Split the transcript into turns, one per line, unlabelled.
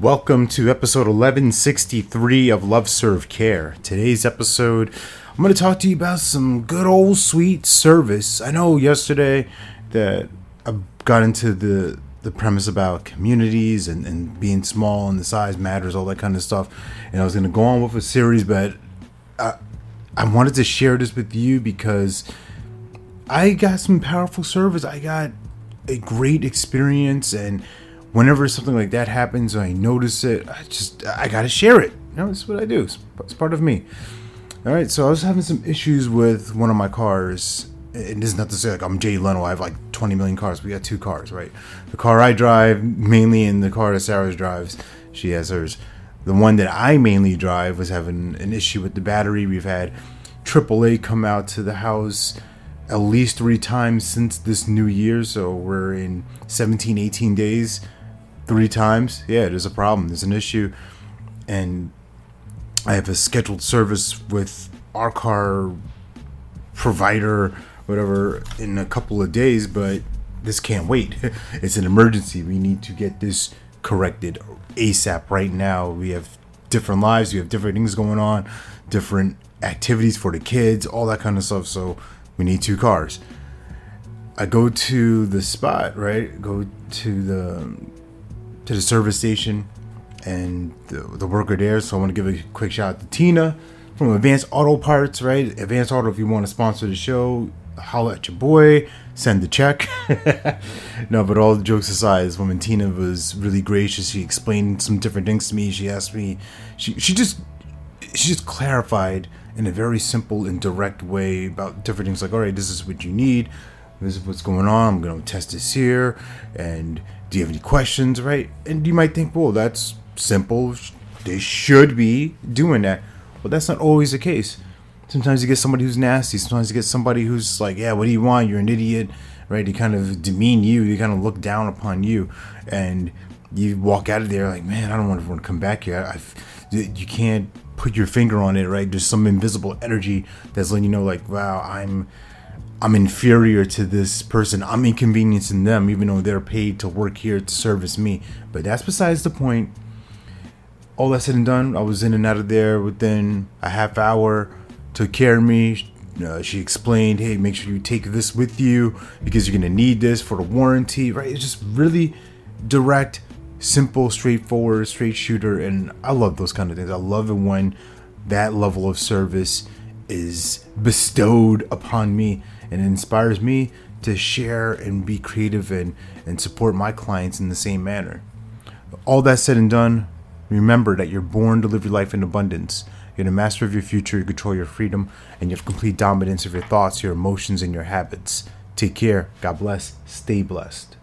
Welcome to episode 1163 of Love Serve Care. Today's episode, I'm going to talk to you about some good old sweet service. I know yesterday that I got into the the premise about communities and, and being small and the size matters, all that kind of stuff. And I was going to go on with a series, but I, I wanted to share this with you because I got some powerful service. I got a great experience and whenever something like that happens, I notice it. I just I gotta share it. You know, what I do. It's, it's part of me. All right, so I was having some issues with one of my cars. And this is not to say like I'm Jay Leno. I have like 20 million cars. We got two cars, right? The car I drive mainly, and the car that Sarah drives, she has hers. The one that I mainly drive was having an issue with the battery. We've had AAA come out to the house at least three times since this new year. So we're in 17, 18 days three times, yeah, there's a problem. There's an issue, and I have a scheduled service with our car provider, whatever, in a couple of days. But this can't wait. it's an emergency. We need to get this corrected ASAP right now. We have different lives. We have different things going on, different activities for the kids, all that kind of stuff. So we need two cars. I go to the spot, right? Go to the to the service station and the, the worker there. So I want to give a quick shout out to Tina from Advanced Auto Parts, right? Advanced Auto, if you want to sponsor the show, holla at your boy, send the check. no, but all jokes aside, this woman Tina was really gracious. She explained some different things to me. She asked me, she, she just, she just clarified in a very simple and direct way about different things like, all right, this is what you need. This is what's going on. I'm going to test this here. And do you have any questions, right? And you might think, well, that's simple. They should be doing that. But that's not always the case. Sometimes you get somebody who's nasty. Sometimes you get somebody who's like, yeah, what do you want? You're an idiot, right? They kind of demean you. They kind of look down upon you. And you walk out of there like, man, I don't want to come back here. I've, you can't put your finger on it, right? There's some invisible energy that's letting you know, like, wow, I'm I'm inferior to this person. I'm inconveniencing them, even though they're paid to work here to service me. But that's besides the point. All that said and done, I was in and out of there within a half hour. Took care of me. Uh, she explained, "Hey, make sure you take this with you because you're gonna need this for the warranty." Right? It's just really direct, simple, straightforward, straight shooter, and I love those kind of things. I love it when that level of service is bestowed upon me and it inspires me to share and be creative and, and support my clients in the same manner. All that said and done, remember that you're born to live your life in abundance. You're the master of your future, you control your freedom, and you have complete dominance of your thoughts, your emotions, and your habits. Take care. God bless. Stay blessed.